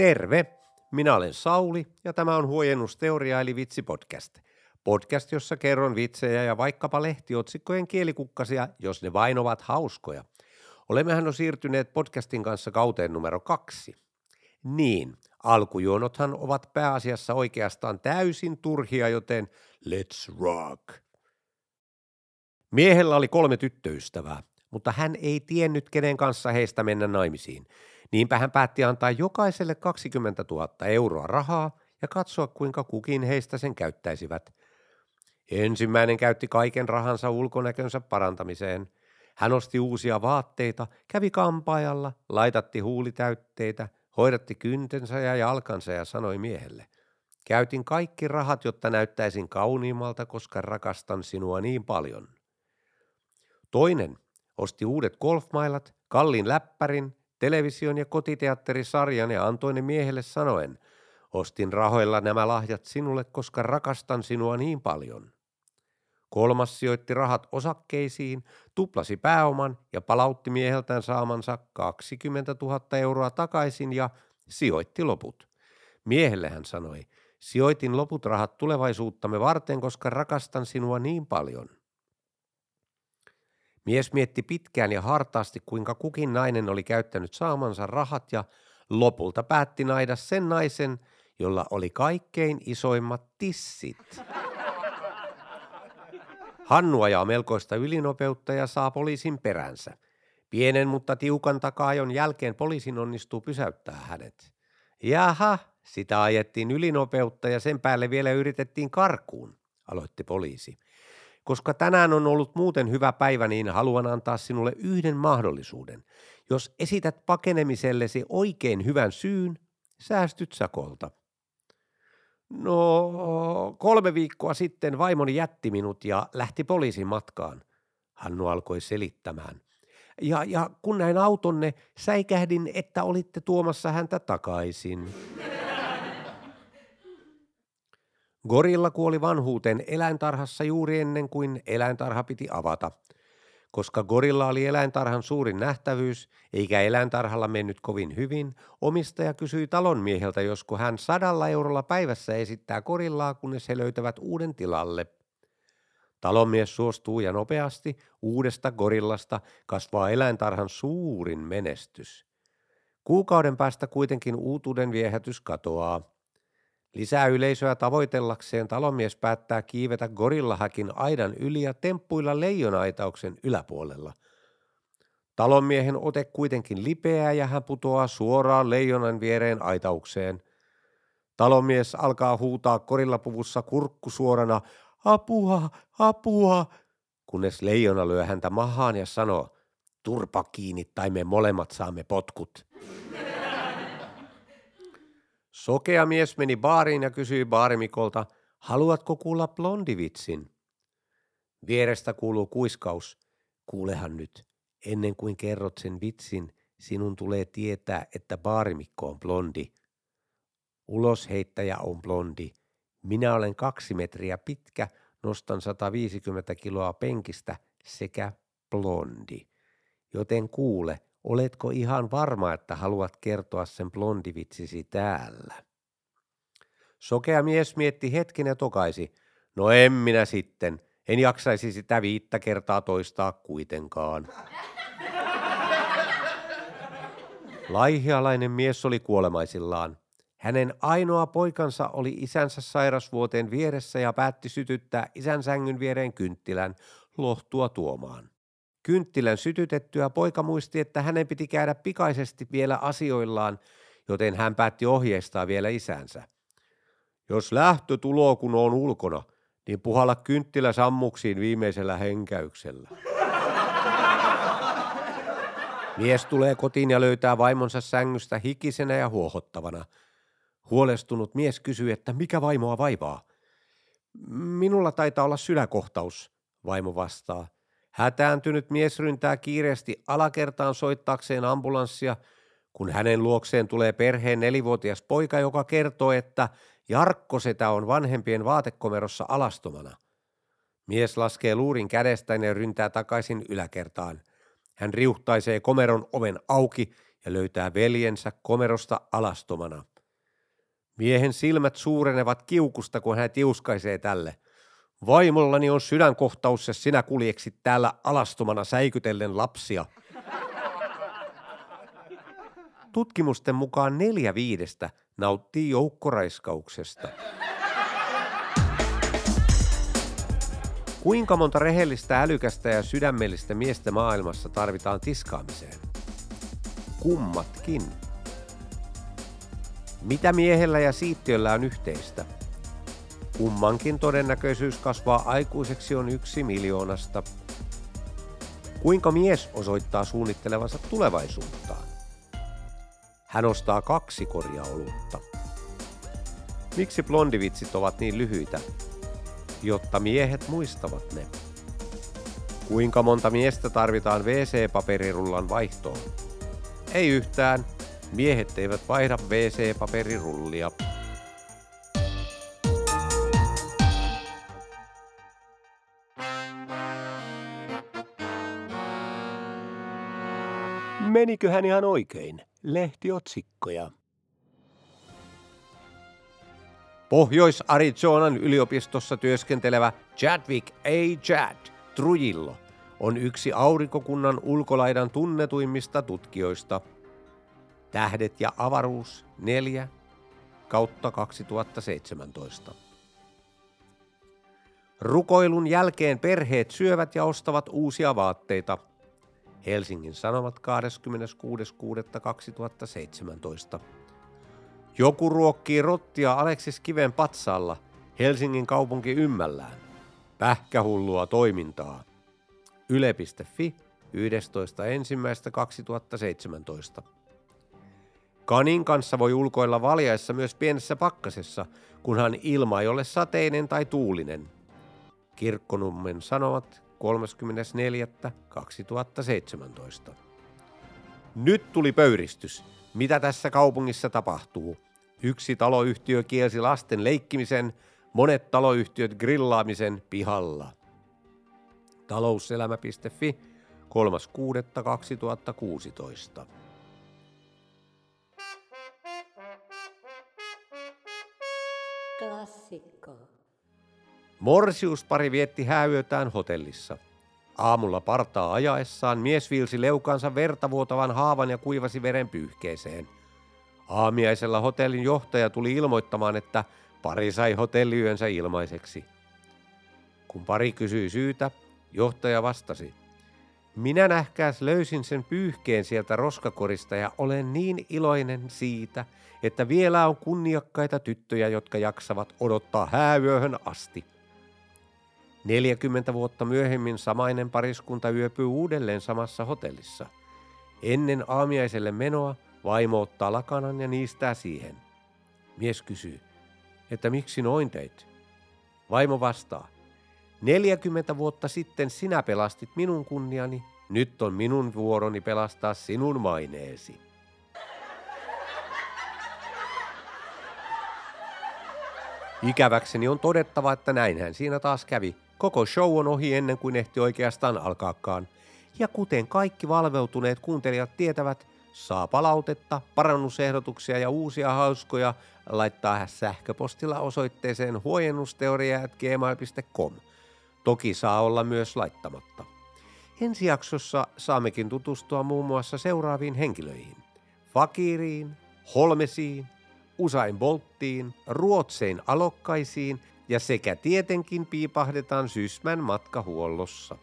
Terve! Minä olen Sauli ja tämä on Huojennusteoria eli Vitsi-podcast. Podcast, jossa kerron vitsejä ja vaikkapa lehtiotsikkojen kielikukkasia, jos ne vain ovat hauskoja. Olemmehan jo siirtyneet podcastin kanssa kauteen numero kaksi. Niin, alkujuonothan ovat pääasiassa oikeastaan täysin turhia, joten let's rock! Miehellä oli kolme tyttöystävää, mutta hän ei tiennyt kenen kanssa heistä mennä naimisiin – Niinpä hän päätti antaa jokaiselle 20 000 euroa rahaa ja katsoa kuinka kukin heistä sen käyttäisivät. Ensimmäinen käytti kaiken rahansa ulkonäkönsä parantamiseen. Hän osti uusia vaatteita, kävi kampaajalla, laitatti huulitäytteitä, hoidatti kyntensä ja jalkansa ja sanoi miehelle. Käytin kaikki rahat, jotta näyttäisin kauniimmalta, koska rakastan sinua niin paljon. Toinen osti uudet golfmailat, kallin läppärin, television ja kotiteatterisarjan ja antoi ne miehelle sanoen, ostin rahoilla nämä lahjat sinulle, koska rakastan sinua niin paljon. Kolmas sijoitti rahat osakkeisiin, tuplasi pääoman ja palautti mieheltään saamansa 20 000 euroa takaisin ja sijoitti loput. Miehelle hän sanoi, sijoitin loput rahat tulevaisuuttamme varten, koska rakastan sinua niin paljon. Mies mietti pitkään ja hartaasti, kuinka kukin nainen oli käyttänyt saamansa rahat ja lopulta päätti naida sen naisen, jolla oli kaikkein isoimmat tissit. Hannu ajaa melkoista ylinopeutta ja saa poliisin peränsä. Pienen mutta tiukan takaajon jälkeen poliisin onnistuu pysäyttää hänet. Jaha, sitä ajettiin ylinopeutta ja sen päälle vielä yritettiin karkuun, aloitti poliisi. Koska tänään on ollut muuten hyvä päivä, niin haluan antaa sinulle yhden mahdollisuuden. Jos esität pakenemisellesi oikein hyvän syyn, säästyt sakolta. No, kolme viikkoa sitten vaimoni jätti minut ja lähti poliisin matkaan. Hannu alkoi selittämään. Ja, ja kun näin autonne, säikähdin, että olitte tuomassa häntä takaisin. Gorilla kuoli vanhuuteen eläintarhassa juuri ennen kuin eläintarha piti avata. Koska gorilla oli eläintarhan suurin nähtävyys, eikä eläintarhalla mennyt kovin hyvin, omistaja kysyi talonmieheltä, josko hän sadalla eurolla päivässä esittää gorillaa, kunnes he löytävät uuden tilalle. Talonmies suostuu ja nopeasti uudesta gorillasta kasvaa eläintarhan suurin menestys. Kuukauden päästä kuitenkin uutuuden viehätys katoaa. Lisää yleisöä tavoitellakseen talomies päättää kiivetä gorillahäkin aidan yli ja temppuilla leijonaitauksen yläpuolella. Talonmiehen ote kuitenkin lipeää ja hän putoaa suoraan leijonan viereen aitaukseen. Talonmies alkaa huutaa korillapuvussa kurkku suorana, apua, apua, kunnes leijona lyö häntä mahaan ja sanoo, turpa kiinni tai me molemmat saamme potkut. Sokea mies meni baariin ja kysyi baarimikolta, haluatko kuulla blondivitsin? Vierestä kuuluu kuiskaus. Kuulehan nyt, ennen kuin kerrot sen vitsin, sinun tulee tietää, että baarimikko on blondi. Ulosheittäjä on blondi. Minä olen kaksi metriä pitkä, nostan 150 kiloa penkistä sekä blondi. Joten kuule, Oletko ihan varma, että haluat kertoa sen blondivitsisi täällä? Sokea mies mietti hetken ja tokaisi. No en minä sitten. En jaksaisi sitä viittä kertaa toistaa kuitenkaan. Laihialainen mies oli kuolemaisillaan. Hänen ainoa poikansa oli isänsä sairasvuoteen vieressä ja päätti sytyttää isän sängyn viereen kynttilän lohtua tuomaan. Kynttilän sytytettyä poika muisti, että hänen piti käydä pikaisesti vielä asioillaan, joten hän päätti ohjeistaa vielä isänsä. Jos lähtö tuloo, kun on ulkona, niin puhalla kynttilä sammuksiin viimeisellä henkäyksellä. Mies tulee kotiin ja löytää vaimonsa sängystä hikisenä ja huohottavana. Huolestunut mies kysyy, että mikä vaimoa vaivaa. Minulla taitaa olla syläkohtaus, vaimo vastaa – Hätääntynyt mies ryntää kiireesti alakertaan soittaakseen ambulanssia, kun hänen luokseen tulee perheen nelivuotias poika, joka kertoo, että Jarkko setä on vanhempien vaatekomerossa alastomana. Mies laskee luurin kädestään ja ryntää takaisin yläkertaan. Hän riuhtaisee komeron oven auki ja löytää veljensä komerosta alastomana. Miehen silmät suurenevat kiukusta, kun hän tiuskaisee tälle. Vaimollani on sydänkohtaus, ja sinä kuljeksit täällä alastomana säikytellen lapsia. Tutkimusten mukaan neljä viidestä nauttii joukkoraiskauksesta. Kuinka monta rehellistä, älykästä ja sydämellistä miestä maailmassa tarvitaan tiskaamiseen? Kummatkin. Mitä miehellä ja siittiöllä on yhteistä? Kummankin todennäköisyys kasvaa aikuiseksi on yksi miljoonasta. Kuinka mies osoittaa suunnittelevansa tulevaisuuttaan? Hän ostaa kaksi koria olutta. Miksi blondivitsit ovat niin lyhyitä? Jotta miehet muistavat ne. Kuinka monta miestä tarvitaan WC-paperirullan vaihtoon? Ei yhtään. Miehet eivät vaihda WC-paperirullia. Meniköhän ihan oikein? Lehtiotsikkoja. Pohjois-Arizonan yliopistossa työskentelevä Chadwick A. Chad Trujillo on yksi aurinkokunnan ulkolaidan tunnetuimmista tutkijoista. Tähdet ja avaruus 4 kautta 2017. Rukoilun jälkeen perheet syövät ja ostavat uusia vaatteita – Helsingin Sanomat 26.6.2017. Joku ruokkii rottia Aleksis Kiven patsalla, Helsingin kaupunki ymmällään. Pähkähullua toimintaa. Yle.fi 11.1.2017. Kanin kanssa voi ulkoilla valjaissa myös pienessä pakkasessa, kunhan ilma ei ole sateinen tai tuulinen. Kirkkonummen sanomat 34.2017. Nyt tuli pöyristys. Mitä tässä kaupungissa tapahtuu? Yksi taloyhtiö kielsi lasten leikkimisen, monet taloyhtiöt grillaamisen pihalla. Talouselämä.fi 3.6.2016. Morsiuspari vietti hääyötään hotellissa. Aamulla partaa ajaessaan mies viilsi leukansa vertavuotavan haavan ja kuivasi veren pyyhkeeseen. Aamiaisella hotellin johtaja tuli ilmoittamaan, että pari sai hotelliyönsä ilmaiseksi. Kun pari kysyi syytä, johtaja vastasi. Minä nähkääs löysin sen pyyhkeen sieltä roskakorista ja olen niin iloinen siitä, että vielä on kunniakkaita tyttöjä, jotka jaksavat odottaa hääyöhön asti. 40 vuotta myöhemmin samainen pariskunta yöpyy uudelleen samassa hotellissa. Ennen aamiaiselle menoa vaimo ottaa lakanan ja niistää siihen. Mies kysyy, että miksi noin teit? Vaimo vastaa, 40 vuotta sitten sinä pelastit minun kunniani, nyt on minun vuoroni pelastaa sinun maineesi. Ikäväkseni on todettava, että näinhän siinä taas kävi. Koko show on ohi ennen kuin ehti oikeastaan alkaakaan. Ja kuten kaikki valveutuneet kuuntelijat tietävät, saa palautetta, parannusehdotuksia ja uusia hauskoja laittaa sähköpostilla osoitteeseen huojennusteoria.gmail.com. Toki saa olla myös laittamatta. Ensi jaksossa saammekin tutustua muun muassa seuraaviin henkilöihin. Fakiriin, Holmesiin, Usain Bolttiin, Ruotsein alokkaisiin ja sekä tietenkin piipahdetaan Sysmän matkahuollossa.